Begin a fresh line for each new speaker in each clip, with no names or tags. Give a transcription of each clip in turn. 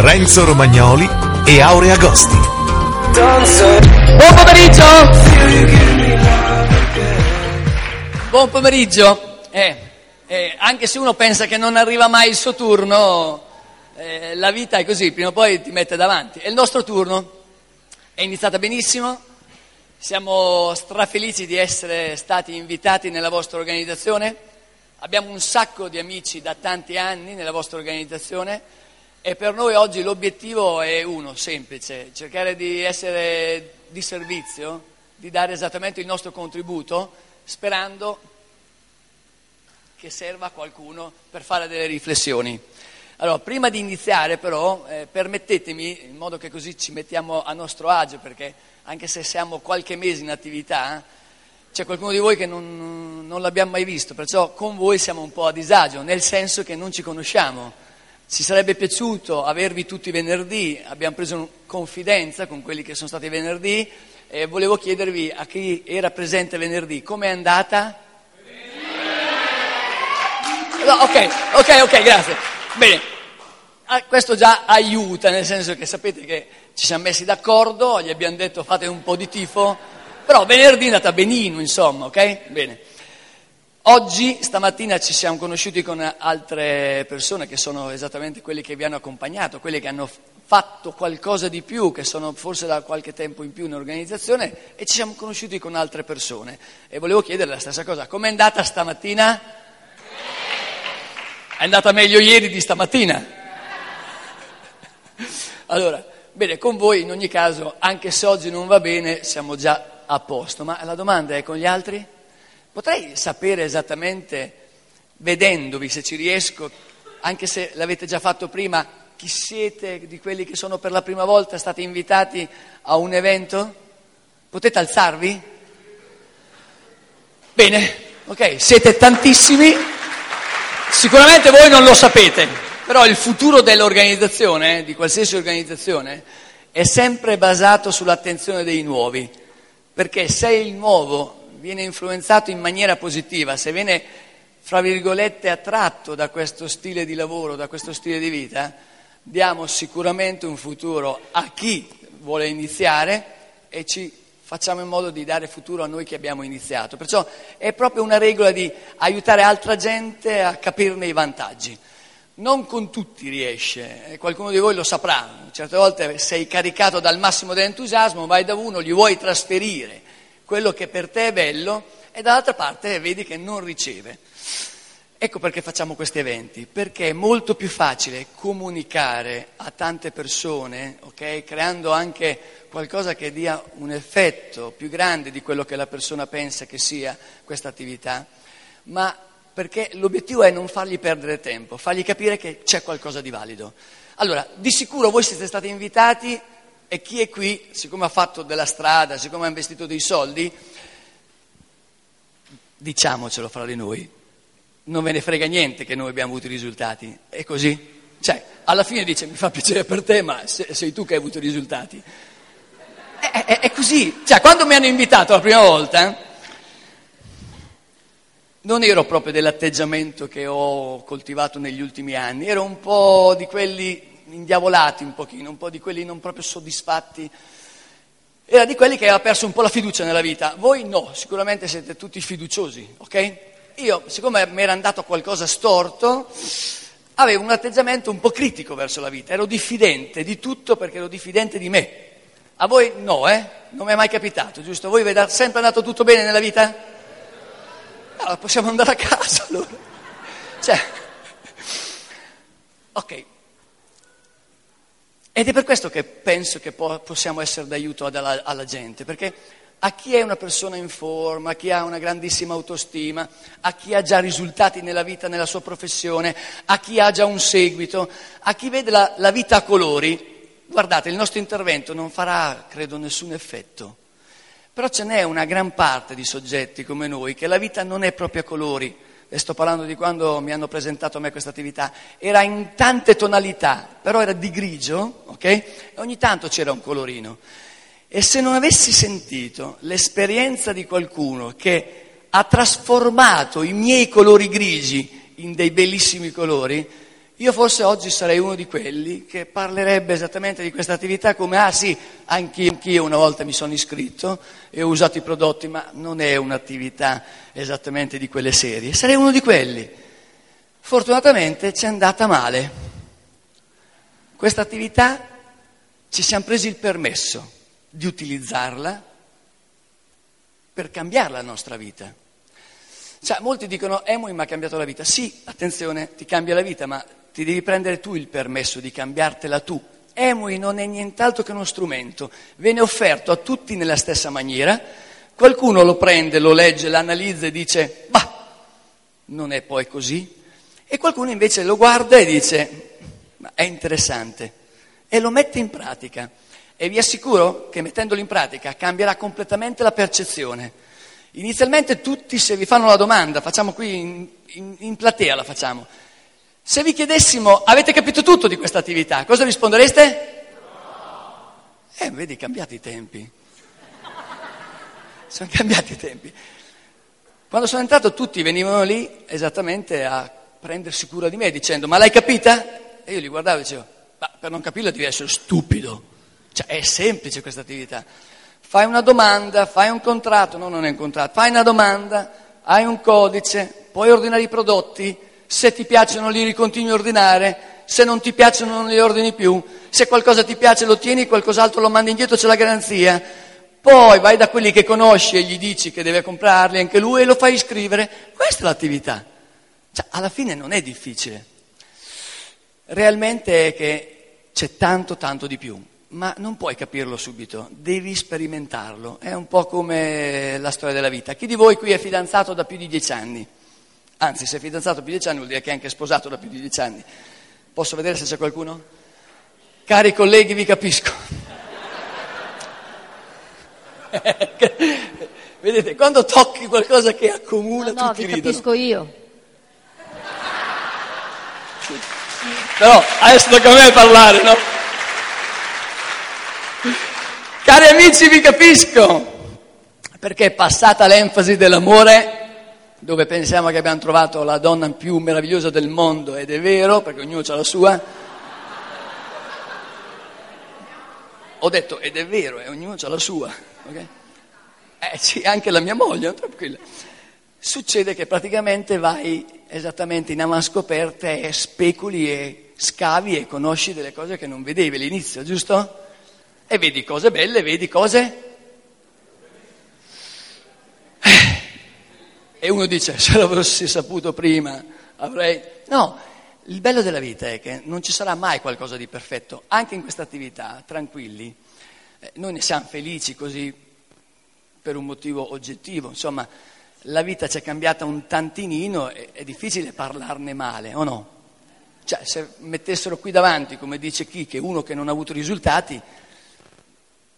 Renzo Romagnoli e Aurea Agosti.
Buon pomeriggio! Buon pomeriggio! Eh, eh, anche se uno pensa che non arriva mai il suo turno, eh, la vita è così, prima o poi ti mette davanti. È il nostro turno, è iniziata benissimo, siamo strafelici di essere stati invitati nella vostra organizzazione, abbiamo un sacco di amici da tanti anni nella vostra organizzazione e per noi oggi l'obiettivo è uno, semplice, cercare di essere di servizio, di dare esattamente il nostro contributo, sperando che serva a qualcuno per fare delle riflessioni. Allora, prima di iniziare però, eh, permettetemi, in modo che così ci mettiamo a nostro agio, perché anche se siamo qualche mese in attività, c'è qualcuno di voi che non, non l'abbiamo mai visto, perciò con voi siamo un po' a disagio, nel senso che non ci conosciamo. Ci sarebbe piaciuto avervi tutti venerdì, abbiamo preso confidenza con quelli che sono stati venerdì e volevo chiedervi a chi era presente venerdì, com'è andata? No, ok, ok, ok, grazie. Bene, ah, questo già aiuta, nel senso che sapete che ci siamo messi d'accordo, gli abbiamo detto fate un po' di tifo, però venerdì è andata benino, insomma, ok? Bene. Oggi, stamattina, ci siamo conosciuti con altre persone che sono esattamente quelli che vi hanno accompagnato, quelli che hanno fatto qualcosa di più, che sono forse da qualche tempo in più in organizzazione e ci siamo conosciuti con altre persone. E volevo chiedere la stessa cosa, com'è andata stamattina? È andata meglio ieri di stamattina? Allora, bene, con voi in ogni caso, anche se oggi non va bene, siamo già a posto, ma la domanda è con gli altri? Potrei sapere esattamente, vedendovi se ci riesco, anche se l'avete già fatto prima, chi siete di quelli che sono per la prima volta stati invitati a un evento? Potete alzarvi? Bene, ok, siete tantissimi, sicuramente voi non lo sapete, però il futuro dell'organizzazione, di qualsiasi organizzazione, è sempre basato sull'attenzione dei nuovi, perché se il nuovo viene influenzato in maniera positiva, se viene, fra virgolette, attratto da questo stile di lavoro, da questo stile di vita, diamo sicuramente un futuro a chi vuole iniziare e ci facciamo in modo di dare futuro a noi che abbiamo iniziato. Perciò è proprio una regola di aiutare altra gente a capirne i vantaggi. Non con tutti riesce, qualcuno di voi lo saprà, certe volte sei caricato dal massimo dell'entusiasmo, vai da uno, gli vuoi trasferire quello che per te è bello e dall'altra parte vedi che non riceve. Ecco perché facciamo questi eventi, perché è molto più facile comunicare a tante persone, okay, creando anche qualcosa che dia un effetto più grande di quello che la persona pensa che sia questa attività, ma perché l'obiettivo è non fargli perdere tempo, fargli capire che c'è qualcosa di valido. Allora, di sicuro voi siete stati invitati e chi è qui, siccome ha fatto della strada, siccome ha investito dei soldi, diciamocelo fra di noi, non ve ne frega niente che noi abbiamo avuto i risultati, è così? Cioè, alla fine dice mi fa piacere per te, ma sei tu che hai avuto i risultati. È, è, è così, cioè quando mi hanno invitato la prima volta, non ero proprio dell'atteggiamento che ho coltivato negli ultimi anni, ero un po' di quelli indiavolati un pochino, un po' di quelli non proprio soddisfatti. Era di quelli che aveva perso un po' la fiducia nella vita. Voi no, sicuramente siete tutti fiduciosi, ok? Io, siccome mi era andato qualcosa storto, avevo un atteggiamento un po' critico verso la vita, ero diffidente di tutto perché ero diffidente di me. A voi no, eh? Non mi è mai capitato, giusto? A voi è sempre andato tutto bene nella vita? Allora possiamo andare a casa allora. Cioè, ok, ed è per questo che penso che possiamo essere d'aiuto alla, alla gente, perché a chi è una persona in forma, a chi ha una grandissima autostima, a chi ha già risultati nella vita, nella sua professione, a chi ha già un seguito, a chi vede la, la vita a colori, guardate, il nostro intervento non farà, credo, nessun effetto. Però ce n'è una gran parte di soggetti come noi che la vita non è proprio a colori e sto parlando di quando mi hanno presentato a me questa attività, era in tante tonalità, però era di grigio, ok? E ogni tanto c'era un colorino. E se non avessi sentito l'esperienza di qualcuno che ha trasformato i miei colori grigi in dei bellissimi colori, Io forse oggi sarei uno di quelli che parlerebbe esattamente di questa attività come, ah sì, anch'io, anch'io una volta mi sono iscritto e ho usato i prodotti, ma non è un'attività esattamente di quelle serie. Sarei uno di quelli. Fortunatamente ci è andata male. Questa attività ci siamo presi il permesso di utilizzarla per cambiare la nostra vita. Cioè, molti dicono, Emoi mi ha cambiato la vita. Sì, attenzione, ti cambia la vita, ma ti devi prendere tu il permesso di cambiartela tu. Emui non è nient'altro che uno strumento, viene offerto a tutti nella stessa maniera, qualcuno lo prende, lo legge, l'analizza e dice, bah, non è poi così, e qualcuno invece lo guarda e dice, ma è interessante, e lo mette in pratica. E vi assicuro che mettendolo in pratica cambierà completamente la percezione. Inizialmente tutti se vi fanno la domanda, facciamo qui in, in, in platea la facciamo, se vi chiedessimo, avete capito tutto di questa attività, cosa rispondereste? No. Eh, vedi, cambiati i tempi. Sono cambiati i tempi. Quando sono entrato tutti venivano lì esattamente a prendersi cura di me dicendo, ma l'hai capita? E io li guardavo e dicevo, ma per non capirla devi essere stupido. Cioè, è semplice questa attività. Fai una domanda, fai un contratto, no, non è un contratto, fai una domanda, hai un codice, puoi ordinare i prodotti, se ti piacciono li ricontinui a ordinare, se non ti piacciono non li ordini più, se qualcosa ti piace lo tieni, qualcos'altro lo mandi indietro, c'è la garanzia. Poi vai da quelli che conosci e gli dici che deve comprarli anche lui e lo fai iscrivere. Questa è l'attività. Cioè, alla fine non è difficile. Realmente è che c'è tanto, tanto di più, ma non puoi capirlo subito, devi sperimentarlo. È un po' come la storia della vita. Chi di voi qui è fidanzato da più di dieci anni? Anzi, se è fidanzato più di dieci anni vuol dire che è anche sposato da più di dieci anni. Posso vedere se c'è qualcuno? Cari colleghi, vi capisco. Vedete, quando tocchi qualcosa che accomuna
no, no,
tutti
vi
ridono.
capisco io.
Però adesso tocca a me parlare, no? Cari amici, vi capisco, perché passata l'enfasi dell'amore, dove pensiamo che abbiamo trovato la donna più meravigliosa del mondo, ed è vero, perché ognuno ha la sua. Ho detto, ed è vero, e ognuno ha la sua, ok? Eh sì, anche la mia moglie, non tranquilla. Succede che praticamente vai esattamente in avanscoperte e speculi e scavi e conosci delle cose che non vedevi all'inizio, giusto? E vedi cose belle, vedi cose E uno dice, se l'avessi saputo prima avrei... No, il bello della vita è che non ci sarà mai qualcosa di perfetto, anche in questa attività, tranquilli. Eh, noi ne siamo felici così per un motivo oggettivo, insomma, la vita ci è cambiata un tantinino, è, è difficile parlarne male, o no? Cioè, se mettessero qui davanti, come dice chi, che uno che non ha avuto risultati,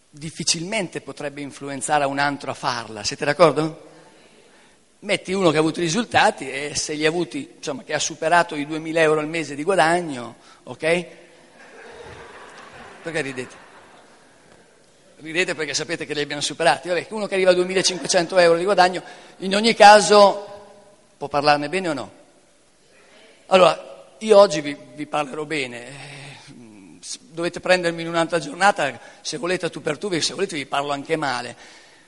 difficilmente potrebbe influenzare un altro a farla, siete d'accordo? Metti uno che ha avuto risultati e se li ha avuti, insomma, che ha superato i 2.000 euro al mese di guadagno, ok? Perché ridete? Ridete perché sapete che li abbiamo superati. Vabbè, uno che arriva a 2.500 euro di guadagno, in ogni caso può parlarne bene o no? Allora, io oggi vi, vi parlerò bene. Eh, dovete prendermi in un'altra giornata, se volete tu per tu, se volete vi parlo anche male.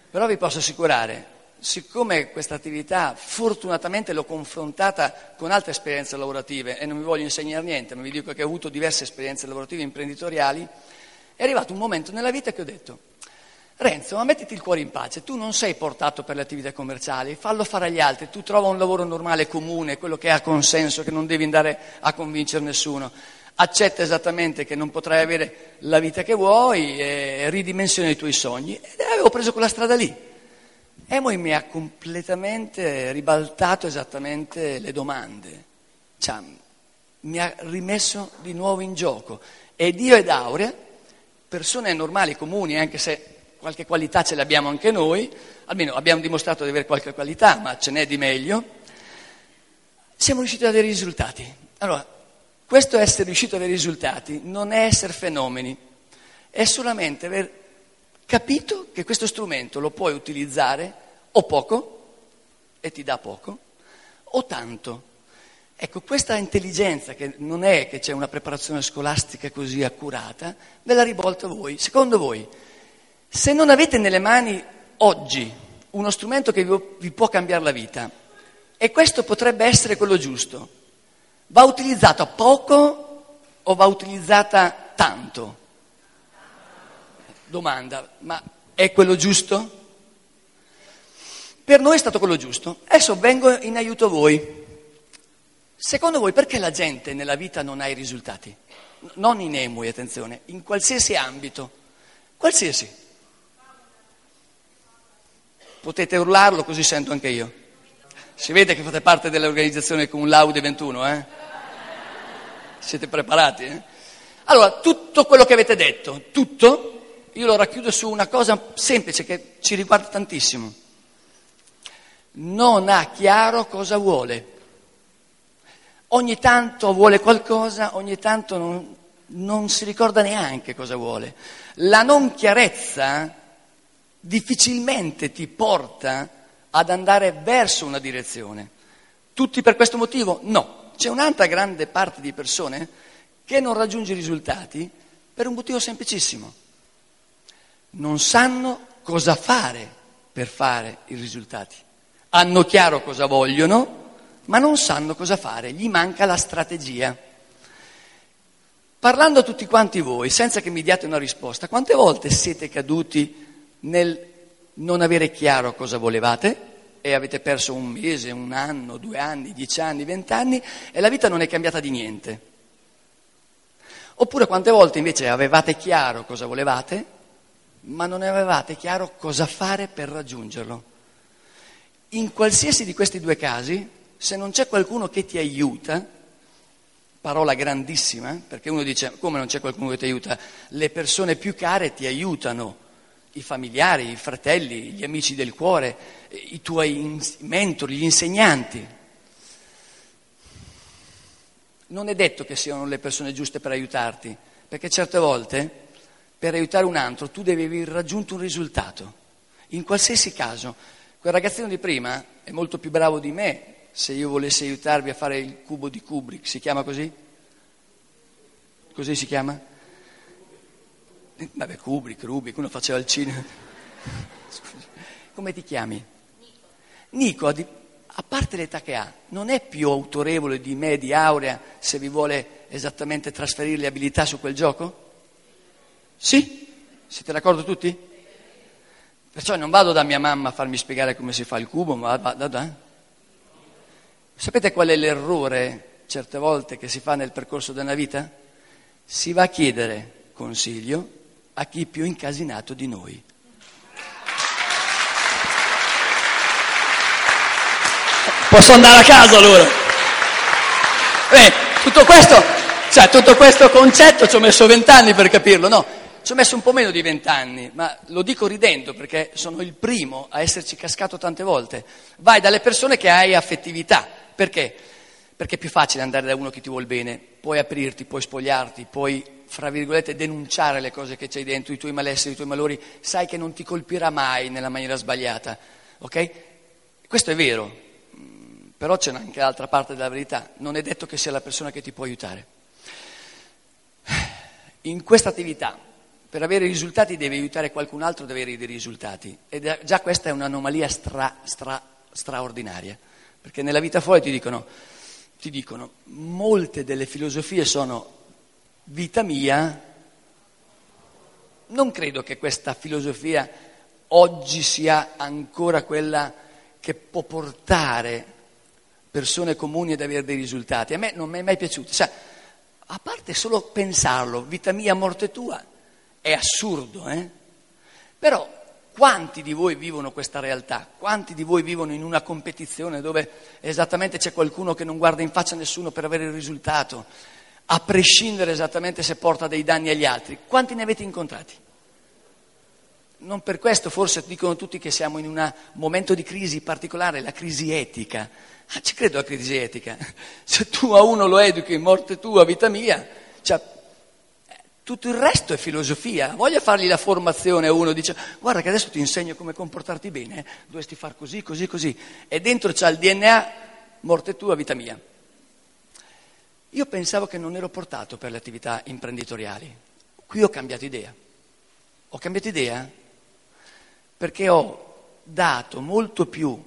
Però vi posso assicurare, siccome questa attività fortunatamente l'ho confrontata con altre esperienze lavorative e non vi voglio insegnare niente, ma vi dico che ho avuto diverse esperienze lavorative imprenditoriali, è arrivato un momento nella vita che ho detto, Renzo, ma mettiti il cuore in pace, tu non sei portato per le attività commerciali, fallo fare agli altri, tu trova un lavoro normale, comune, quello che ha consenso, che non devi andare a convincere nessuno. Accetta esattamente che non potrai avere la vita che vuoi e ridimensiona i tuoi sogni. Ed avevo preso quella strada lì. Emoi mi ha completamente ribaltato esattamente le domande, cioè, mi ha rimesso di nuovo in gioco. Ed io ed Aurea, persone normali, comuni, anche se qualche qualità ce l'abbiamo anche noi, almeno abbiamo dimostrato di avere qualche qualità, ma ce n'è di meglio, siamo riusciti ad avere risultati. Allora, questo essere riuscito ad avere risultati non è essere fenomeni, è solamente aver capito che questo strumento lo puoi utilizzare o poco, e ti dà poco, o tanto. Ecco, questa intelligenza, che non è che c'è una preparazione scolastica così accurata, ve la rivolto a voi. Secondo voi, se non avete nelle mani oggi uno strumento che vi può cambiare la vita, e questo potrebbe essere quello giusto, va utilizzata poco o va utilizzata tanto? Domanda, ma è quello giusto? Per noi è stato quello giusto. Adesso vengo in aiuto a voi. Secondo voi perché la gente nella vita non ha i risultati? Non in Emui, attenzione, in qualsiasi ambito. Qualsiasi. Potete urlarlo così sento anche io. Si vede che fate parte dell'organizzazione con Laude 21, eh? Siete preparati? Eh? Allora, tutto quello che avete detto, tutto, io lo racchiudo su una cosa semplice che ci riguarda tantissimo. Non ha chiaro cosa vuole. Ogni tanto vuole qualcosa, ogni tanto non, non si ricorda neanche cosa vuole. La non chiarezza difficilmente ti porta ad andare verso una direzione. Tutti per questo motivo? No. C'è un'altra grande parte di persone che non raggiunge i risultati per un motivo semplicissimo. Non sanno cosa fare per fare i risultati. Hanno chiaro cosa vogliono, ma non sanno cosa fare, gli manca la strategia. Parlando a tutti quanti voi, senza che mi diate una risposta, quante volte siete caduti nel non avere chiaro cosa volevate e avete perso un mese, un anno, due anni, dieci anni, vent'anni e la vita non è cambiata di niente? Oppure quante volte invece avevate chiaro cosa volevate, ma non avevate chiaro cosa fare per raggiungerlo? In qualsiasi di questi due casi se non c'è qualcuno che ti aiuta, parola grandissima, perché uno dice come non c'è qualcuno che ti aiuta? Le persone più care ti aiutano, i familiari, i fratelli, gli amici del cuore, i tuoi mentori, gli insegnanti. Non è detto che siano le persone giuste per aiutarti, perché certe volte per aiutare un altro tu devi aver raggiunto un risultato. In qualsiasi caso, quel ragazzino di prima è molto più bravo di me se io volessi aiutarvi a fare il cubo di Kubrick, si chiama così? Così si chiama? Vabbè, Kubrick, Rubik, uno faceva il cinema. Come ti chiami? Nico. Nico, a parte l'età che ha, non è più autorevole di me, di Aurea, se vi vuole esattamente trasferire le abilità su quel gioco? Sì? Siete d'accordo tutti? Perciò non vado da mia mamma a farmi spiegare come si fa il cubo, ma vado da... Sapete qual è l'errore certe volte che si fa nel percorso della vita? Si va a chiedere consiglio a chi più incasinato di noi. Posso andare a casa allora? Beh, tutto questo, cioè, tutto questo concetto ci ho messo vent'anni per capirlo, no? Ci ho messo un po' meno di vent'anni, ma lo dico ridendo perché sono il primo a esserci cascato tante volte. Vai dalle persone che hai affettività, perché? Perché è più facile andare da uno che ti vuole bene, puoi aprirti, puoi spogliarti, puoi, fra virgolette, denunciare le cose che c'hai dentro, i tuoi malesseri, i tuoi malori, sai che non ti colpirà mai nella maniera sbagliata, ok? Questo è vero, mm, però c'è anche l'altra parte della verità, non è detto che sia la persona che ti può aiutare. In questa attività, per avere risultati devi aiutare qualcun altro ad avere dei risultati, ed già questa è un'anomalia stra, stra, straordinaria. Perché nella vita fuori ti dicono, ti dicono, molte delle filosofie sono vita mia. Non credo che questa filosofia oggi sia ancora quella che può portare persone comuni ad avere dei risultati. A me non mi è mai piaciuto. Cioè, a parte solo pensarlo, vita mia, morte tua, è assurdo, eh? Però quanti di voi vivono questa realtà? Quanti di voi vivono in una competizione dove esattamente c'è qualcuno che non guarda in faccia a nessuno per avere il risultato, a prescindere esattamente se porta dei danni agli altri? Quanti ne avete incontrati? Non per questo forse dicono tutti che siamo in un momento di crisi particolare, la crisi etica. Ah, ci credo alla crisi etica. Se tu a uno lo educhi, morte tua, vita mia, cioè tutto il resto è filosofia. Voglia fargli la formazione a uno, dice guarda che adesso ti insegno come comportarti bene, eh? dovresti far così, così, così. E dentro c'ha il DNA, morte tua, vita mia. Io pensavo che non ero portato per le attività imprenditoriali. Qui ho cambiato idea. Ho cambiato idea perché ho dato molto più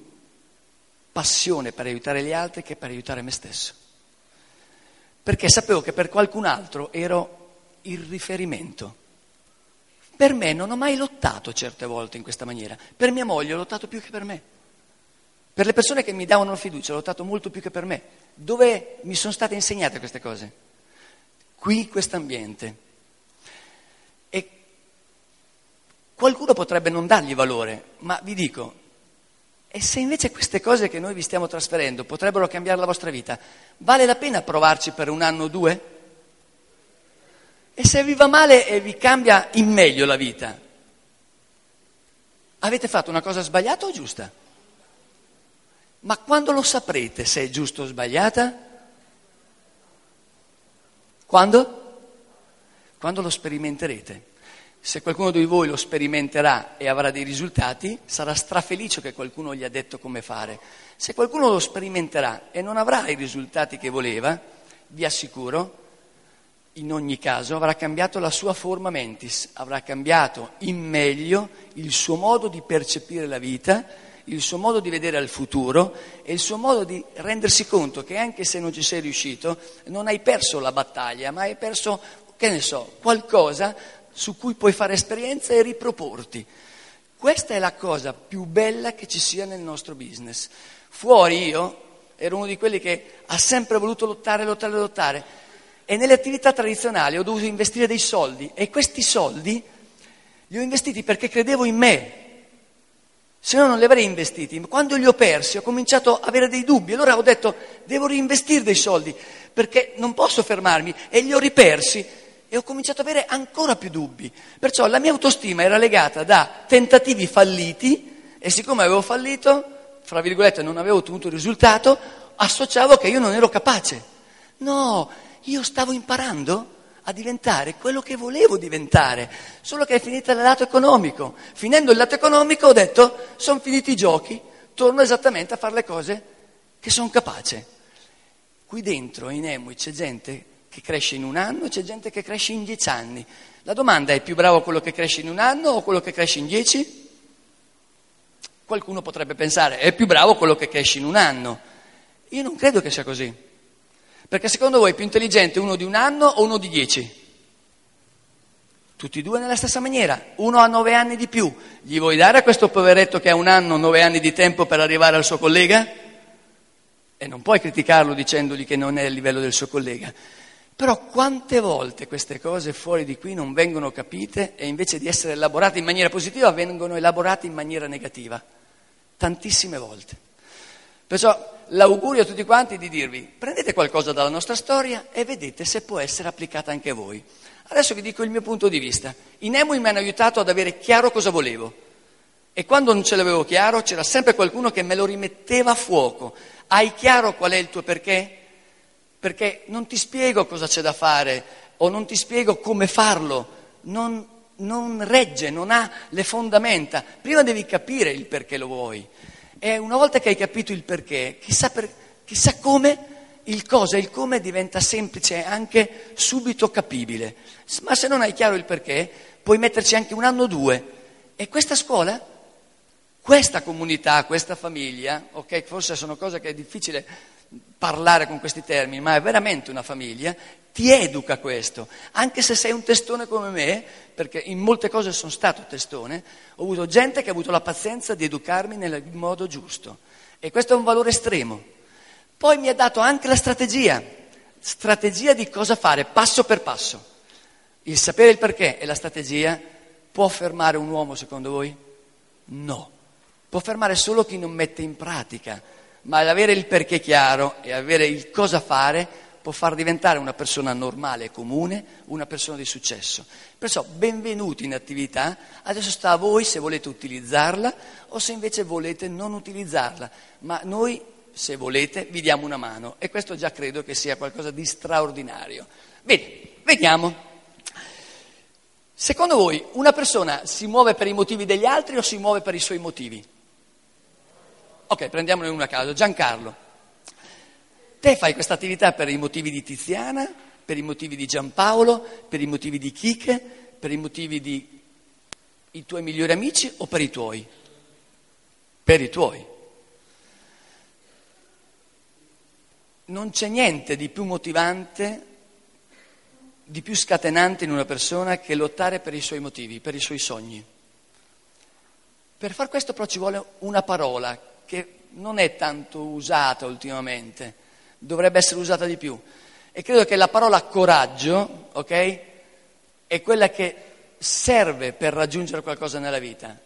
passione per aiutare gli altri che per aiutare me stesso. Perché sapevo che per qualcun altro ero il riferimento. Per me non ho mai lottato certe volte in questa maniera. Per mia moglie ho lottato più che per me. Per le persone che mi davano fiducia ho lottato molto più che per me. Dove mi sono state insegnate queste cose? Qui, in questo ambiente. E qualcuno potrebbe non dargli valore, ma vi dico, e se invece queste cose che noi vi stiamo trasferendo potrebbero cambiare la vostra vita, vale la pena provarci per un anno o due? E se vi va male e vi cambia in meglio la vita, avete fatto una cosa sbagliata o giusta? Ma quando lo saprete se è giusto o sbagliata? Quando? Quando lo sperimenterete. Se qualcuno di voi lo sperimenterà e avrà dei risultati, sarà strafelice che qualcuno gli ha detto come fare. Se qualcuno lo sperimenterà e non avrà i risultati che voleva, vi assicuro, in ogni caso avrà cambiato la sua forma mentis, avrà cambiato in meglio il suo modo di percepire la vita il suo modo di vedere al futuro e il suo modo di rendersi conto che anche se non ci sei riuscito, non hai perso la battaglia, ma hai perso, che ne so, qualcosa su cui puoi fare esperienza e riproporti. Questa è la cosa più bella che ci sia nel nostro business. Fuori io ero uno di quelli che ha sempre voluto lottare, lottare, lottare e nelle attività tradizionali ho dovuto investire dei soldi e questi soldi li ho investiti perché credevo in me, se no non li avrei investiti. Quando li ho persi ho cominciato ad avere dei dubbi, allora ho detto devo reinvestire dei soldi perché non posso fermarmi e li ho ripersi e ho cominciato ad avere ancora più dubbi. Perciò la mia autostima era legata da tentativi falliti e siccome avevo fallito, fra virgolette non avevo ottenuto il risultato, associavo che io non ero capace. No, io stavo imparando a diventare quello che volevo diventare, solo che è finita il lato economico. Finendo il lato economico ho detto, sono finiti i giochi, torno esattamente a fare le cose che sono capace. Qui dentro in Emui c'è gente che cresce in un anno e c'è gente che cresce in dieci anni. La domanda è più bravo quello che cresce in un anno o quello che cresce in dieci? Qualcuno potrebbe pensare, è più bravo quello che cresce in un anno. Io non credo che sia così. Perché secondo voi è più intelligente uno di un anno o uno di dieci? Tutti e due nella stessa maniera. Uno ha nove anni di più. Gli vuoi dare a questo poveretto che ha un anno nove anni di tempo per arrivare al suo collega? E non puoi criticarlo dicendogli che non è a livello del suo collega. Però quante volte queste cose fuori di qui non vengono capite e invece di essere elaborate in maniera positiva vengono elaborate in maniera negativa? Tantissime volte. Perciò l'augurio a tutti quanti di dirvi prendete qualcosa dalla nostra storia e vedete se può essere applicata anche a voi. Adesso vi dico il mio punto di vista. I Nemui mi hanno aiutato ad avere chiaro cosa volevo e quando non ce l'avevo chiaro c'era sempre qualcuno che me lo rimetteva a fuoco. Hai chiaro qual è il tuo perché? Perché non ti spiego cosa c'è da fare o non ti spiego come farlo, non, non regge, non ha le fondamenta. Prima devi capire il perché lo vuoi. E una volta che hai capito il perché, chissà, per, chissà come, il cosa e il come diventa semplice anche subito capibile. Ma se non hai chiaro il perché, puoi metterci anche un anno o due. E questa scuola, questa comunità, questa famiglia, ok, forse sono cose che è difficile parlare con questi termini, ma è veramente una famiglia, ti educa questo. Anche se sei un testone come me, perché in molte cose sono stato testone, ho avuto gente che ha avuto la pazienza di educarmi nel modo giusto. E questo è un valore estremo. Poi mi ha dato anche la strategia, strategia di cosa fare passo per passo. Il sapere il perché e la strategia può fermare un uomo secondo voi? No. Può fermare solo chi non mette in pratica ma l'avere il perché chiaro e avere il cosa fare può far diventare una persona normale e comune una persona di successo. Perciò benvenuti in attività, adesso sta a voi se volete utilizzarla o se invece volete non utilizzarla, ma noi se volete vi diamo una mano e questo già credo che sia qualcosa di straordinario. Bene, vediamo. Secondo voi una persona si muove per i motivi degli altri o si muove per i suoi motivi? Ok, prendiamone uno a caso. Giancarlo. Te fai questa attività per i motivi di Tiziana, per i motivi di Giampaolo, per i motivi di Chiche, per i motivi di i tuoi migliori amici o per i tuoi? Per i tuoi. Non c'è niente di più motivante, di più scatenante in una persona che lottare per i suoi motivi, per i suoi sogni. Per far questo però ci vuole una parola che non è tanto usata ultimamente, dovrebbe essere usata di più. E credo che la parola coraggio, ok, è quella che serve per raggiungere qualcosa nella vita.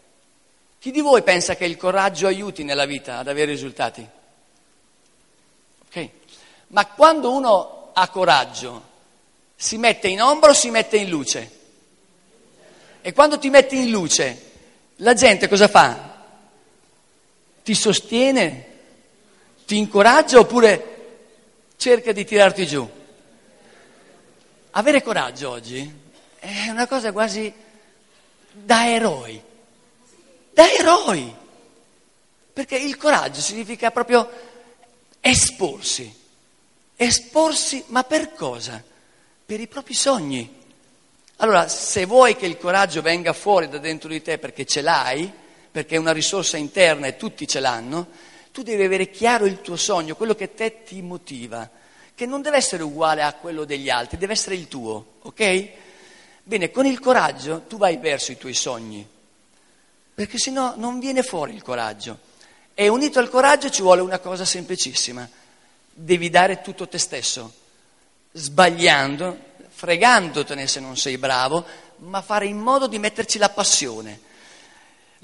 Chi di voi pensa che il coraggio aiuti nella vita ad avere risultati? Ok? Ma quando uno ha coraggio, si mette in ombra o si mette in luce? E quando ti metti in luce, la gente cosa fa? Ti sostiene? Ti incoraggia oppure cerca di tirarti giù? Avere coraggio oggi è una cosa quasi da eroi, da eroi, perché il coraggio significa proprio esporsi, esporsi, ma per cosa? Per i propri sogni. Allora, se vuoi che il coraggio venga fuori da dentro di te perché ce l'hai, perché è una risorsa interna e tutti ce l'hanno, tu devi avere chiaro il tuo sogno, quello che te ti motiva, che non deve essere uguale a quello degli altri, deve essere il tuo, ok? Bene, con il coraggio tu vai verso i tuoi sogni, perché se no non viene fuori il coraggio. E unito al coraggio ci vuole una cosa semplicissima, devi dare tutto te stesso, sbagliando, fregandotene se non sei bravo, ma fare in modo di metterci la passione.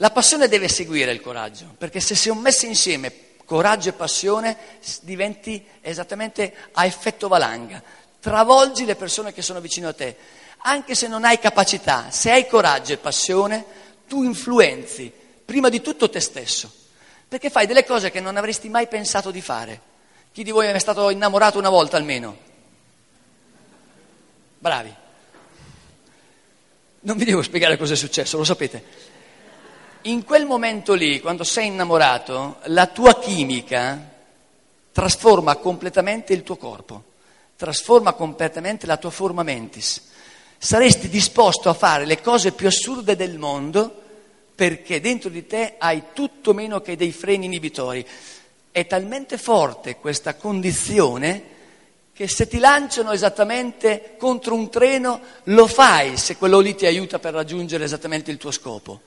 La passione deve seguire il coraggio, perché se sono messi insieme coraggio e passione diventi esattamente a effetto valanga, travolgi le persone che sono vicino a te anche se non hai capacità, se hai coraggio e passione, tu influenzi prima di tutto te stesso, perché fai delle cose che non avresti mai pensato di fare. Chi di voi è stato innamorato una volta almeno? Bravi. Non vi devo spiegare cosa è successo, lo sapete. In quel momento lì, quando sei innamorato, la tua chimica trasforma completamente il tuo corpo, trasforma completamente la tua forma mentis saresti disposto a fare le cose più assurde del mondo perché dentro di te hai tutto meno che dei freni inibitori. È talmente forte questa condizione che se ti lanciano esattamente contro un treno lo fai se quello lì ti aiuta per raggiungere esattamente il tuo scopo.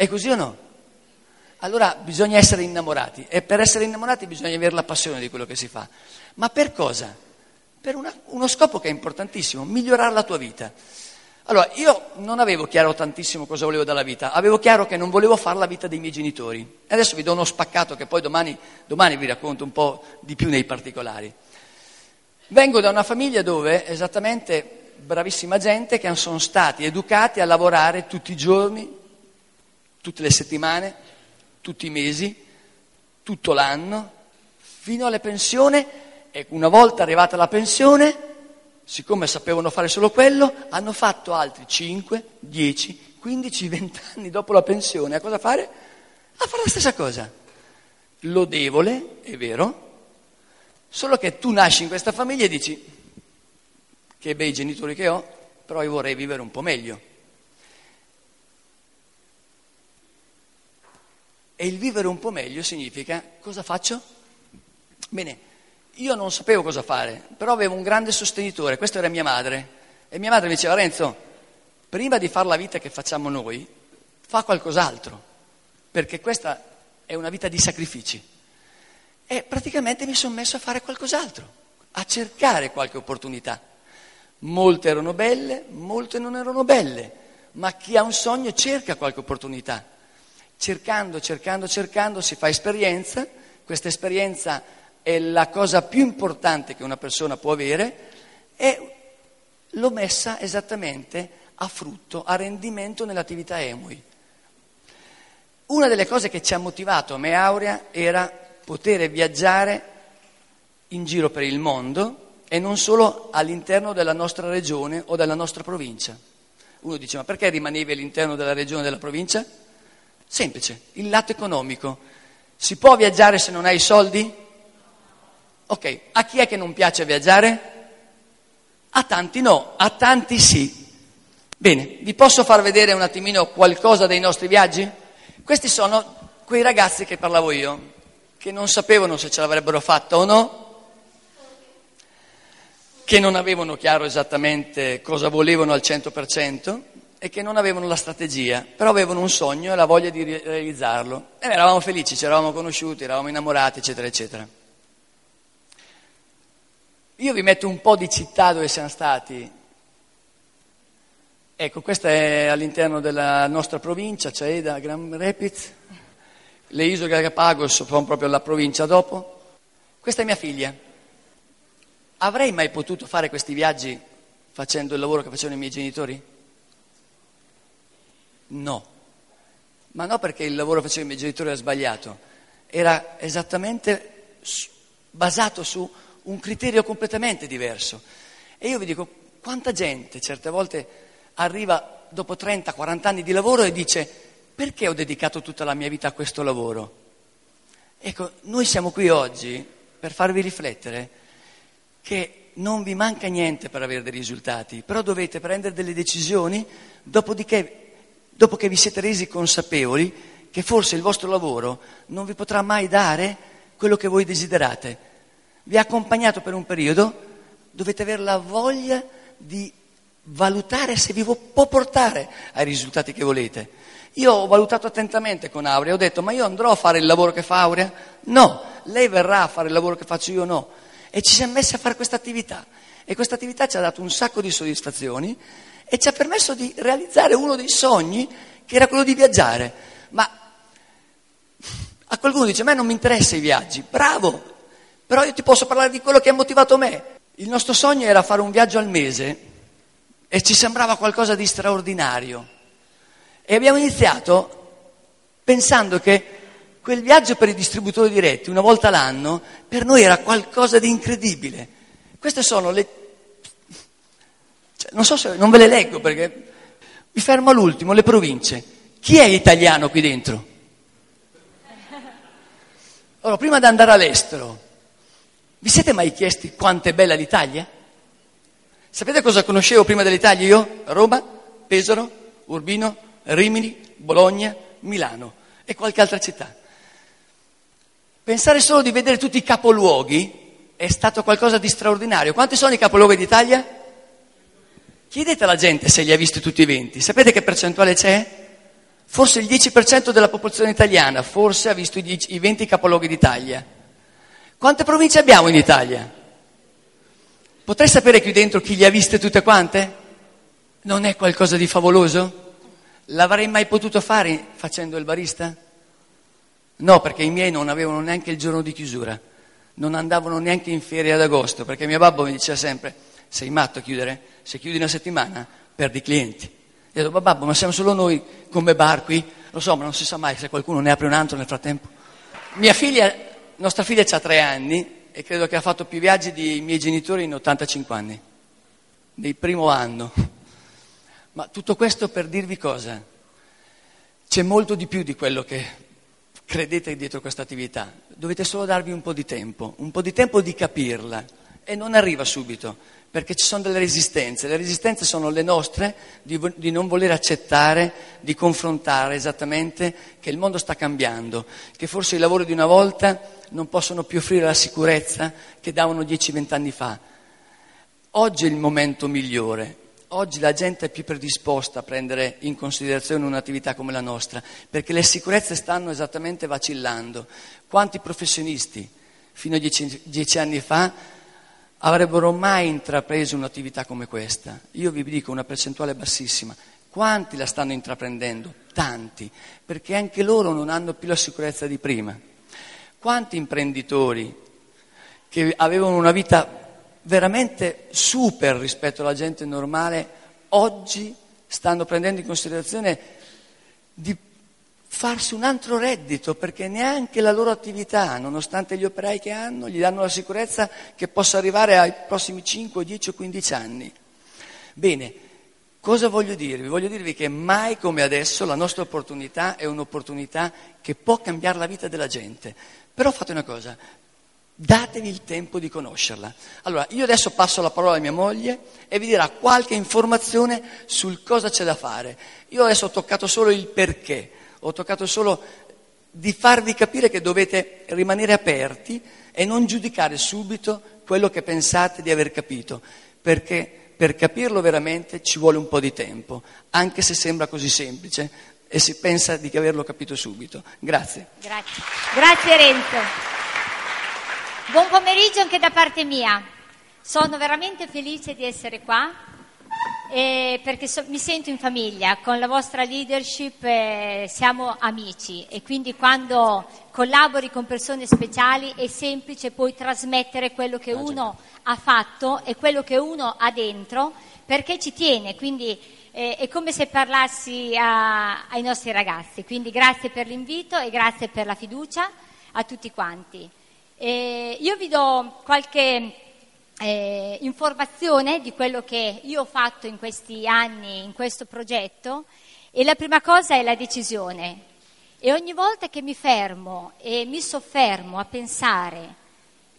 È così o no? Allora bisogna essere innamorati e per essere innamorati bisogna avere la passione di quello che si fa. Ma per cosa? per una, uno scopo che è importantissimo, migliorare la tua vita. Allora, io non avevo chiaro tantissimo cosa volevo dalla vita, avevo chiaro che non volevo fare la vita dei miei genitori. Adesso vi do uno spaccato che poi domani, domani vi racconto un po' di più nei particolari. Vengo da una famiglia dove esattamente bravissima gente che sono stati educati a lavorare tutti i giorni, tutte le settimane, tutti i mesi, tutto l'anno, fino alla pensione e una volta arrivata la pensione, siccome sapevano fare solo quello, hanno fatto altri 5, 10, 15, 20 anni dopo la pensione. A cosa fare? A fare la stessa cosa. Lodevole, è vero, solo che tu nasci in questa famiglia e dici che bei genitori che ho, però io vorrei vivere un po' meglio. E il vivere un po' meglio significa cosa faccio? Bene, io non sapevo cosa fare, però avevo un grande sostenitore, questa era mia madre. E mia madre mi diceva, Renzo, prima di fare la vita che facciamo noi, fa qualcos'altro, perché questa è una vita di sacrifici. E praticamente mi sono messo a fare qualcos'altro, a cercare qualche opportunità. Molte erano belle, molte non erano belle, ma chi ha un sogno cerca qualche opportunità. Cercando, cercando, cercando si fa esperienza, questa esperienza è la cosa più importante che una persona può avere e l'ho messa esattamente a frutto, a rendimento nell'attività EMUI. Una delle cose che ci ha motivato a me Aurea era poter viaggiare in giro per il mondo e non solo all'interno della nostra regione o della nostra provincia. Uno dice ma perché rimanevi all'interno della regione o della provincia? Semplice, il lato economico. Si può viaggiare se non hai soldi? Ok, a chi è che non piace viaggiare? A tanti no, a tanti sì. Bene, vi posso far vedere un attimino qualcosa dei nostri viaggi? Questi sono quei ragazzi che parlavo io, che non sapevano se ce l'avrebbero fatta o no, che non avevano chiaro esattamente cosa volevano al 100% e che non avevano la strategia, però avevano un sogno e la voglia di realizzarlo. E eravamo felici, ci eravamo conosciuti, eravamo innamorati, eccetera, eccetera. Io vi metto un po' di città dove siamo stati. Ecco, questa è all'interno della nostra provincia, Ciaeda, Grand Rapids. Le isole Galapagos sono proprio la provincia dopo. Questa è mia figlia. Avrei mai potuto fare questi viaggi facendo il lavoro che facevano i miei genitori? No, ma no perché il lavoro che facevano i miei genitori era sbagliato, era esattamente basato su un criterio completamente diverso. E io vi dico, quanta gente certe volte arriva dopo 30-40 anni di lavoro e dice perché ho dedicato tutta la mia vita a questo lavoro? Ecco, noi siamo qui oggi per farvi riflettere che non vi manca niente per avere dei risultati, però dovete prendere delle decisioni dopodiché, dopo che vi siete resi consapevoli che forse il vostro lavoro non vi potrà mai dare quello che voi desiderate. Vi ha accompagnato per un periodo, dovete avere la voglia di valutare se vi può portare ai risultati che volete. Io ho valutato attentamente con Aurea, ho detto ma io andrò a fare il lavoro che fa Aurea? No, lei verrà a fare il lavoro che faccio io? No. E ci siamo messi a fare questa attività. E questa attività ci ha dato un sacco di soddisfazioni e ci ha permesso di realizzare uno dei sogni che era quello di viaggiare. Ma a qualcuno dice, a me non mi interessano i viaggi, bravo, però io ti posso parlare di quello che ha motivato me. Il nostro sogno era fare un viaggio al mese e ci sembrava qualcosa di straordinario. E abbiamo iniziato pensando che quel viaggio per i distributori diretti, una volta l'anno, per noi era qualcosa di incredibile. Queste sono le... Non so se... non ve le leggo perché... Mi fermo all'ultimo, le province. Chi è italiano qui dentro? Allora, prima di andare all'estero, vi siete mai chiesti quanto è bella l'Italia? Sapete cosa conoscevo prima dell'Italia io? Roma, Pesaro, Urbino, Rimini, Bologna, Milano e qualche altra città. Pensare solo di vedere tutti i capoluoghi è stato qualcosa di straordinario. Quanti sono i capoluoghi d'Italia? Chiedete alla gente se li ha visti tutti i 20. Sapete che percentuale c'è? Forse il 10% della popolazione italiana, forse ha visto i, 10, i 20 capoluoghi d'Italia. Quante province abbiamo in Italia? Potrei sapere qui dentro chi le ha viste tutte quante? Non è qualcosa di favoloso? L'avrei mai potuto fare facendo il barista? No, perché i miei non avevano neanche il giorno di chiusura, non andavano neanche in ferie ad agosto, perché mio babbo mi diceva sempre, sei matto a chiudere? Se chiudi una settimana perdi clienti. E io detto, babbo, ma siamo solo noi come bar qui? Lo so, ma non si sa mai se qualcuno ne apre un altro nel frattempo. Mia figlia, nostra figlia ha tre anni e credo che ha fatto più viaggi dei miei genitori in 85 anni, del primo anno. Ma tutto questo per dirvi cosa? C'è molto di più di quello che credete dietro questa attività, dovete solo darvi un po' di tempo, un po' di tempo di capirla e non arriva subito, perché ci sono delle resistenze, le resistenze sono le nostre di, di non voler accettare, di confrontare esattamente che il mondo sta cambiando, che forse i lavori di una volta non possono più offrire la sicurezza che davano 10-20 anni fa. Oggi è il momento migliore, Oggi la gente è più predisposta a prendere in considerazione un'attività come la nostra, perché le sicurezze stanno esattamente vacillando. Quanti professionisti fino a dieci, dieci anni fa avrebbero mai intrapreso un'attività come questa? Io vi dico una percentuale bassissima. Quanti la stanno intraprendendo? Tanti, perché anche loro non hanno più la sicurezza di prima. Quanti imprenditori che avevano una vita veramente super rispetto alla gente normale, oggi stanno prendendo in considerazione di farsi un altro reddito perché neanche la loro attività, nonostante gli operai che hanno, gli danno la sicurezza che possa arrivare ai prossimi 5, 10 o 15 anni. Bene, cosa voglio dirvi? Voglio dirvi che mai come adesso la nostra opportunità è un'opportunità che può cambiare la vita della gente. Però fate una cosa, Datevi il tempo di conoscerla. Allora, io adesso passo la parola a mia moglie e vi dirà qualche informazione sul cosa c'è da fare. Io adesso ho toccato solo il perché, ho toccato solo di farvi capire che dovete rimanere aperti e non giudicare subito quello che pensate di aver capito, perché per capirlo veramente ci vuole un po' di tempo, anche se sembra così semplice e si pensa di averlo capito subito. Grazie.
Grazie. Grazie Renzo. Buon pomeriggio anche da parte mia. Sono veramente felice di essere qua eh, perché so, mi sento in famiglia. Con la vostra leadership eh, siamo amici e quindi quando collabori con persone speciali è semplice poi trasmettere quello che ah, uno ha fatto e quello che uno ha dentro perché ci tiene. Quindi eh, è come se parlassi a, ai nostri ragazzi. Quindi grazie per l'invito e grazie per la fiducia a tutti quanti. Io vi do qualche eh, informazione di quello che io ho fatto in questi anni in questo progetto e la prima cosa è la decisione. E ogni volta che mi fermo e mi soffermo a pensare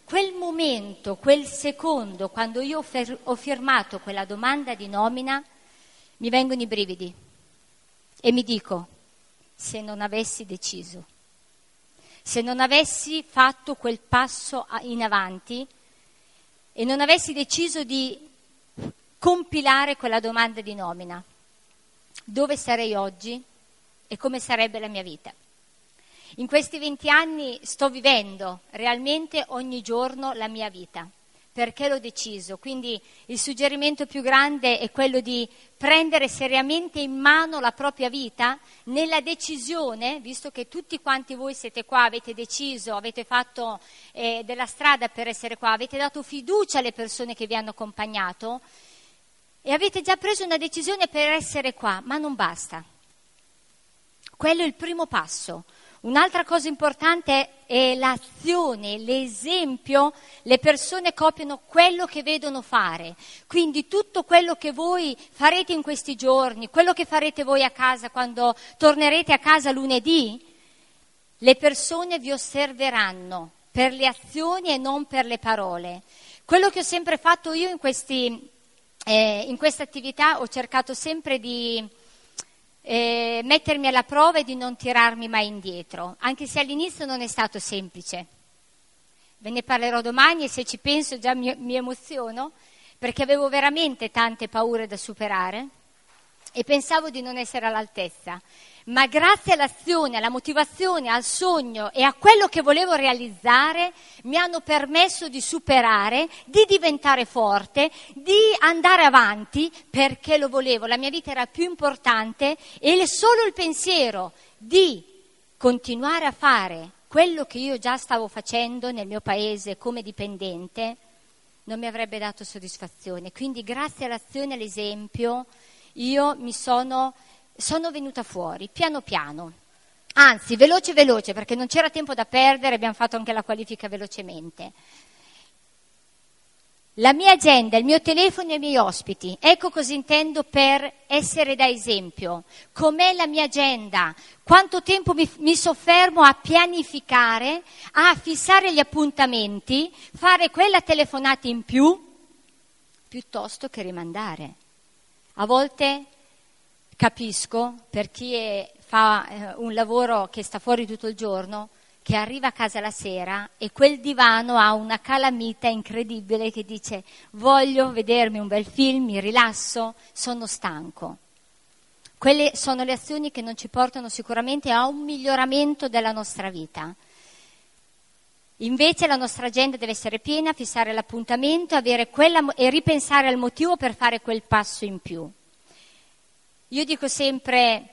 quel momento, quel secondo, quando io fer- ho firmato quella domanda di nomina, mi vengono i brividi e mi dico, se non avessi deciso, se non avessi fatto quel passo in avanti e non avessi deciso di compilare quella domanda di nomina, dove sarei oggi e come sarebbe la mia vita? In questi 20 anni sto vivendo realmente ogni giorno la mia vita perché l'ho deciso. Quindi il suggerimento più grande è quello di prendere seriamente in mano la propria vita nella decisione, visto che tutti quanti voi siete qua, avete deciso, avete fatto eh, della strada per essere qua, avete dato fiducia alle persone che vi hanno accompagnato e avete già preso una decisione per essere qua, ma non basta. Quello è il primo passo. Un'altra cosa importante è l'azione, l'esempio, le persone copiano quello che vedono fare. Quindi tutto quello che voi farete in questi giorni, quello che farete voi a casa quando tornerete a casa lunedì, le persone vi osserveranno per le azioni e non per le parole. Quello che ho sempre fatto io in, questi, eh, questa attività, ho cercato sempre di eh, mettermi alla prova e di non tirarmi mai indietro, anche se all'inizio non è stato semplice. Ve ne parlerò domani e se ci penso già mi, mi emoziono perché avevo veramente tante paure da superare e pensavo di non essere all'altezza ma grazie all'azione, alla motivazione, al sogno e a quello che volevo realizzare mi hanno permesso di superare, di diventare forte, di andare avanti perché lo volevo. La mia vita era più importante e solo il pensiero di continuare a fare quello che io già stavo facendo nel mio paese come dipendente non mi avrebbe dato soddisfazione. Quindi grazie all'azione e all'esempio io mi sono sono venuta fuori, piano piano. Anzi, veloce veloce, perché non c'era tempo da perdere, abbiamo fatto anche la qualifica velocemente. La mia agenda, il mio telefono e i miei ospiti, ecco cosa intendo per essere da esempio. Com'è la mia agenda? Quanto tempo mi, mi soffermo a pianificare, a fissare gli appuntamenti, fare quella telefonata in più, piuttosto che rimandare. A volte capisco per chi è, fa eh, un lavoro che sta fuori tutto il giorno, che arriva a casa la sera e quel divano ha una calamita incredibile che dice voglio vedermi un bel film, mi rilasso, sono stanco. Quelle sono le azioni che non ci portano sicuramente a un miglioramento della nostra vita. Invece la nostra agenda deve essere piena, fissare l'appuntamento quella, e ripensare al motivo per fare quel passo in più. Io dico sempre,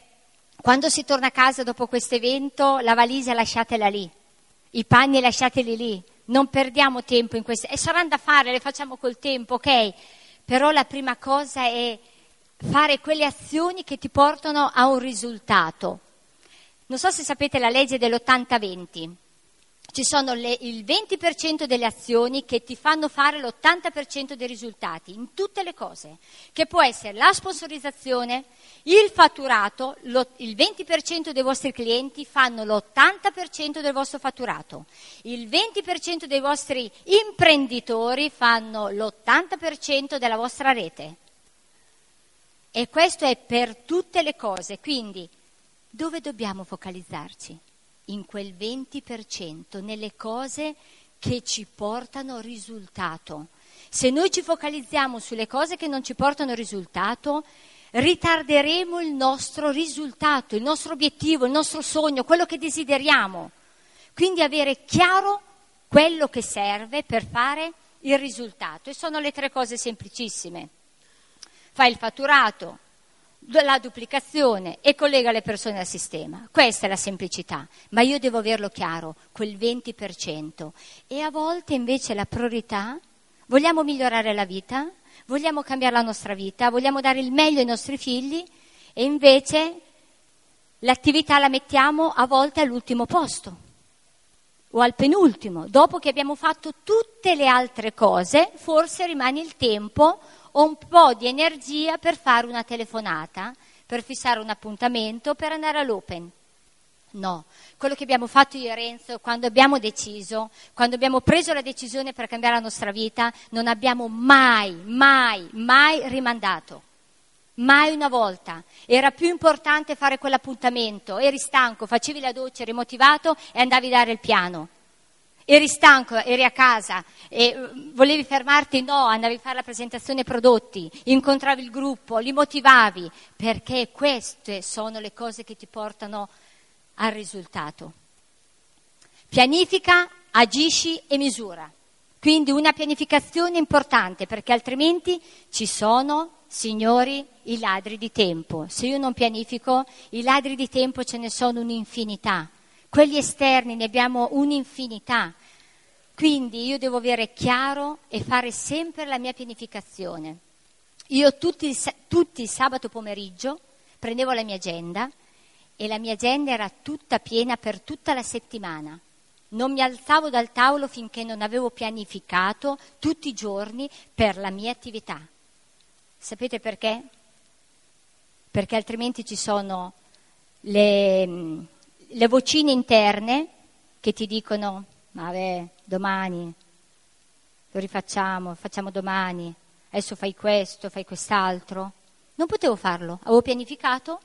quando si torna a casa dopo questo evento, la valigia lasciatela lì, i panni lasciateli lì, non perdiamo tempo in queste... E saranno da fare, le facciamo col tempo, ok? Però la prima cosa è fare quelle azioni che ti portano a un risultato. Non so se sapete la legge dell'80-20. Ci sono le, il 20% delle azioni che ti fanno fare l'80% dei risultati in tutte le cose, che può essere la sponsorizzazione, il fatturato, lo, il 20% dei vostri clienti fanno l'80% del vostro fatturato, il 20% dei vostri imprenditori fanno l'80% della vostra rete. E questo è per tutte le cose, quindi dove dobbiamo focalizzarci? In quel 20%, nelle cose che ci portano risultato. Se noi ci focalizziamo sulle cose che non ci portano risultato, ritarderemo il nostro risultato, il nostro obiettivo, il nostro sogno, quello che desideriamo. Quindi avere chiaro quello che serve per fare il risultato. E sono le tre cose semplicissime. Fai il fatturato, la duplicazione e collega le persone al sistema. Questa è la semplicità, ma io devo averlo chiaro, quel 20%. E a volte invece la priorità, vogliamo migliorare la vita, vogliamo cambiare la nostra vita, vogliamo dare il meglio ai nostri figli e invece l'attività la mettiamo a volte all'ultimo posto o al penultimo. Dopo che abbiamo fatto tutte le altre cose, forse rimane il tempo un po' di energia per fare una telefonata, per fissare un appuntamento, per andare all'open. No, quello che abbiamo fatto io e Renzo quando abbiamo deciso, quando abbiamo preso la decisione per cambiare la nostra vita, non abbiamo mai, mai, mai rimandato. Mai una volta. Era più importante fare quell'appuntamento. Eri stanco, facevi la doccia, eri motivato e andavi a dare il piano eri stanco, eri a casa, e mm, volevi fermarti, no, andavi a fare la presentazione prodotti, incontravi il gruppo, li motivavi, perché queste sono le cose che ti portano al risultato. Pianifica, agisci e misura. Quindi una pianificazione importante perché altrimenti ci sono, signori, i ladri di tempo. Se io non pianifico, i ladri di tempo ce ne sono un'infinità. Quelli esterni ne abbiamo un'infinità. Quindi io devo avere chiaro e fare sempre la mia pianificazione. Io tutti, tutti il sabato pomeriggio prendevo la mia agenda e la mia agenda era tutta piena per tutta la settimana. Non mi alzavo dal tavolo finché non avevo pianificato tutti i giorni per la mia attività. Sapete perché? Perché altrimenti ci sono le, le vocine interne che ti dicono, vabbè, domani lo rifacciamo, facciamo domani, adesso fai questo, fai quest'altro. Non potevo farlo, avevo pianificato,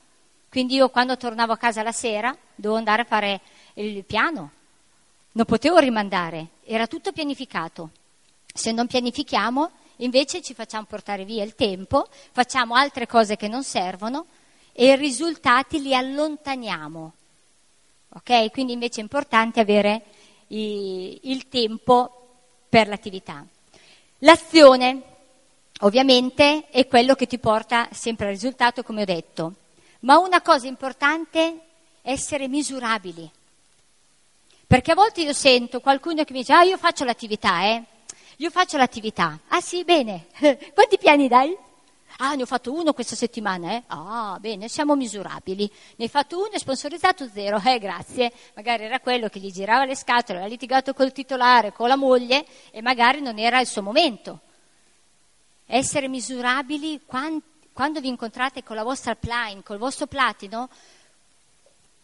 quindi io quando tornavo a casa la sera dovevo andare a fare il piano, non potevo rimandare, era tutto pianificato. Se non pianifichiamo, invece ci facciamo portare via il tempo, facciamo altre cose che non servono e i risultati li allontaniamo. Ok? Quindi invece è importante avere i, il tempo per l'attività. L'azione, ovviamente, è quello che ti porta sempre al risultato, come ho detto. Ma una cosa importante è essere misurabili. Perché a volte io sento qualcuno che mi dice, ah, io faccio l'attività, eh. Io faccio l'attività. Ah sì, bene. Quanti piani dai? Ah, ne ho fatto uno questa settimana, eh? Ah, bene, siamo misurabili. Ne hai fatto uno e sponsorizzato zero, eh, grazie. Magari era quello che gli girava le scatole, ha litigato col titolare, con la moglie e magari non era il suo momento. Essere misurabili quando, vi incontrate con la vostra upline, col vostro platino,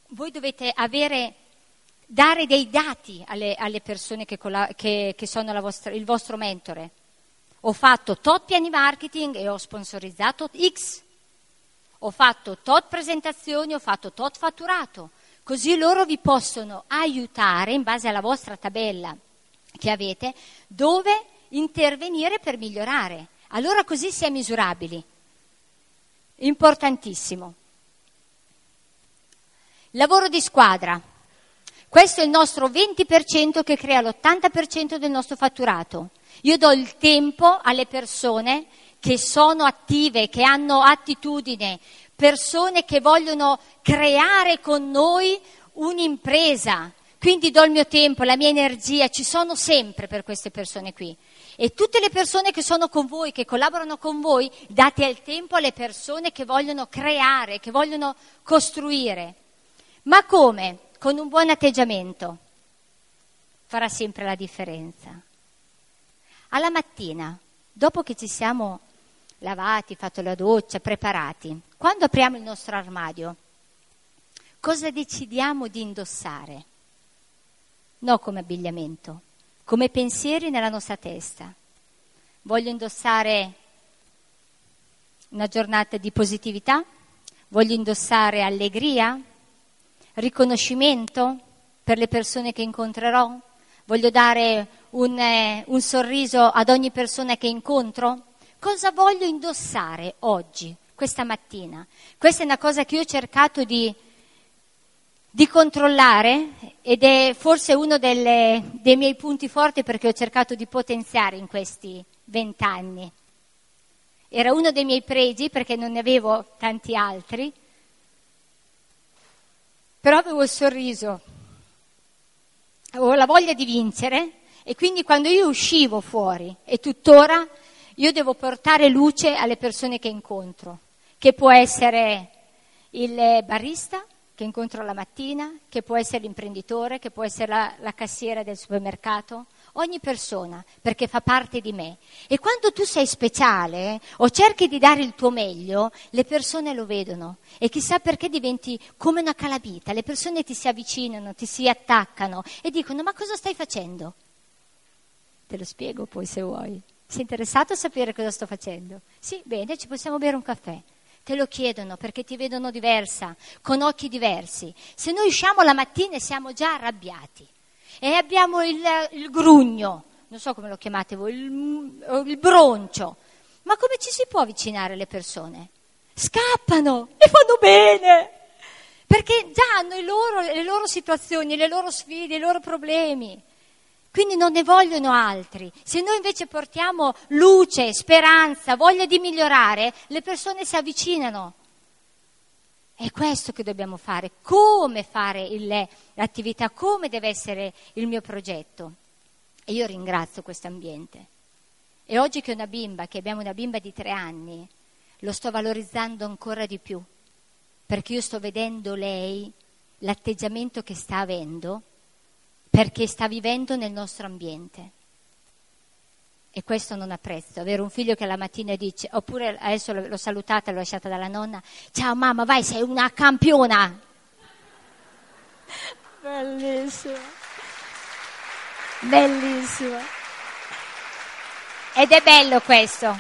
voi dovete avere, dare dei dati alle, alle persone che, che, che sono vostra, il vostro mentore ho fatto tot piani marketing e ho sponsorizzato X. Ho fatto tot presentazioni, ho fatto tot fatturato. Così loro vi possono aiutare in base alla vostra tabella che avete dove intervenire per migliorare. Allora così si è misurabili. Importantissimo. Lavoro di squadra. Questo è il nostro 20% che crea l'80% del nostro fatturato. Io do il tempo alle persone che sono attive, che hanno attitudine, persone che vogliono creare con noi un'impresa. Quindi do il mio tempo, la mia energia, ci sono sempre per queste persone qui. E tutte le persone che sono con voi, che collaborano con voi, date il tempo alle persone che vogliono creare, che vogliono costruire. Ma come? Con un buon atteggiamento. farà sempre la differenza. Alla mattina, dopo che ci siamo lavati, fatto la doccia, preparati, quando apriamo il nostro armadio, cosa decidiamo di indossare? No come abbigliamento, come pensieri nella nostra testa. Voglio indossare una giornata di positività? Voglio indossare allegria? Riconoscimento per le persone che incontrerò? Voglio dare un, eh, un sorriso ad ogni persona che incontro? Cosa voglio indossare oggi, questa mattina? Questa è una cosa che io ho cercato di, di controllare ed è forse uno delle, dei miei punti forti perché ho cercato di potenziare in questi vent'anni. Era uno dei miei pregi perché non ne avevo tanti altri, però avevo il sorriso, avevo la voglia di vincere e quindi quando io uscivo fuori e tuttora io devo portare luce alle persone che incontro, che può essere il barista che incontro la mattina, che può essere l'imprenditore, che può essere la, la cassiera del supermercato, ogni persona, perché fa parte di me. E quando tu sei speciale o cerchi di dare il tuo meglio, le persone lo vedono e chissà perché diventi come una calamita, le persone ti si avvicinano, ti si attaccano e dicono ma cosa stai facendo? Te lo spiego poi se vuoi. Sei interessato a sapere cosa sto facendo? Sì, bene, ci possiamo bere un caffè. Te lo chiedono perché ti vedono diversa, con occhi diversi. Se noi usciamo la mattina e siamo già arrabbiati, e abbiamo il, il grugno, non so come lo chiamate voi, il, il broncio. Ma come ci si può avvicinare alle persone? Scappano e fanno bene, perché già hanno loro, le loro situazioni, le loro sfide, i loro problemi. Quindi non ne vogliono altri. Se noi invece portiamo luce, speranza, voglia di migliorare, le persone si avvicinano è questo che dobbiamo fare, come fare il, l'attività, come deve essere il mio progetto. E io ringrazio questo ambiente. E oggi che ho una bimba, che abbiamo una bimba di tre anni, lo sto valorizzando ancora di più, perché io sto vedendo lei, l'atteggiamento che sta avendo, perché sta vivendo nel nostro ambiente. E questo non ha prezzo, avere un figlio che la mattina dice, oppure adesso l'ho salutata, l'ho lasciata dalla nonna, ciao mamma, vai, sei una campiona. Bellissimo. Bellissimo. Ed è bello questo,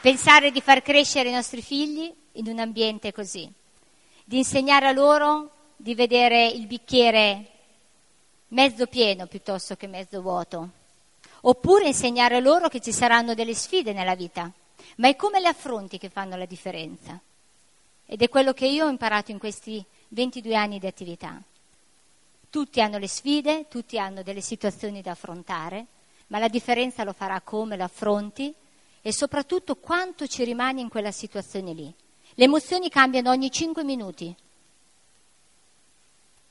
pensare di far crescere i nostri figli in un ambiente così, di insegnare a loro di vedere il bicchiere mezzo pieno piuttosto che mezzo vuoto oppure insegnare loro che ci saranno delle sfide nella vita, ma è come le affronti che fanno la differenza. Ed è quello che io ho imparato in questi 22 anni di attività. Tutti hanno le sfide, tutti hanno delle situazioni da affrontare, ma la differenza lo farà come lo affronti e soprattutto quanto ci rimani in quella situazione lì. Le emozioni cambiano ogni 5 minuti,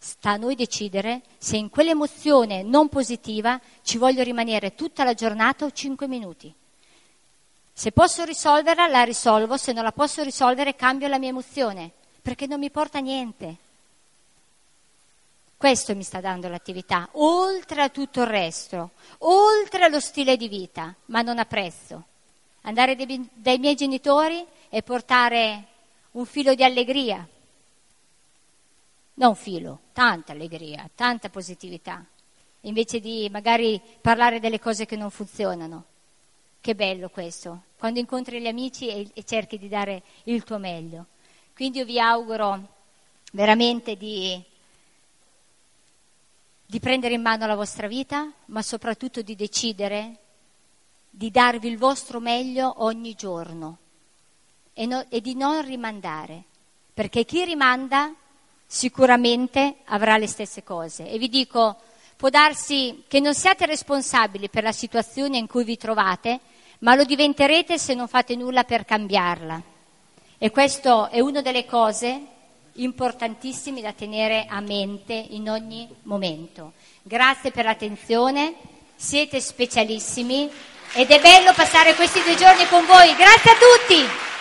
Sta a noi decidere se in quell'emozione non positiva ci voglio rimanere tutta la giornata o 5 minuti. Se posso risolverla, la risolvo, se non la posso risolvere, cambio la mia emozione, perché non mi porta niente. Questo mi sta dando l'attività, oltre a tutto il resto, oltre allo stile di vita, ma non a prezzo. Andare dai miei genitori e portare un filo di allegria, non filo, tanta allegria, tanta positività, invece di magari parlare delle cose che non funzionano. Che bello questo, quando incontri gli amici e, e cerchi di dare il tuo meglio. Quindi io vi auguro veramente di, di prendere in mano la vostra vita, ma soprattutto di decidere di darvi il vostro meglio ogni giorno. E, no, e di non rimandare, perché chi rimanda sicuramente avrà le stesse cose. E vi dico, può darsi che non siate responsabili per la situazione in cui vi trovate, ma lo diventerete se non fate nulla per cambiarla. E questo è una delle cose importantissime da tenere a mente in ogni momento. Grazie per l'attenzione, siete specialissimi ed è bello passare questi due giorni con voi. Grazie a tutti!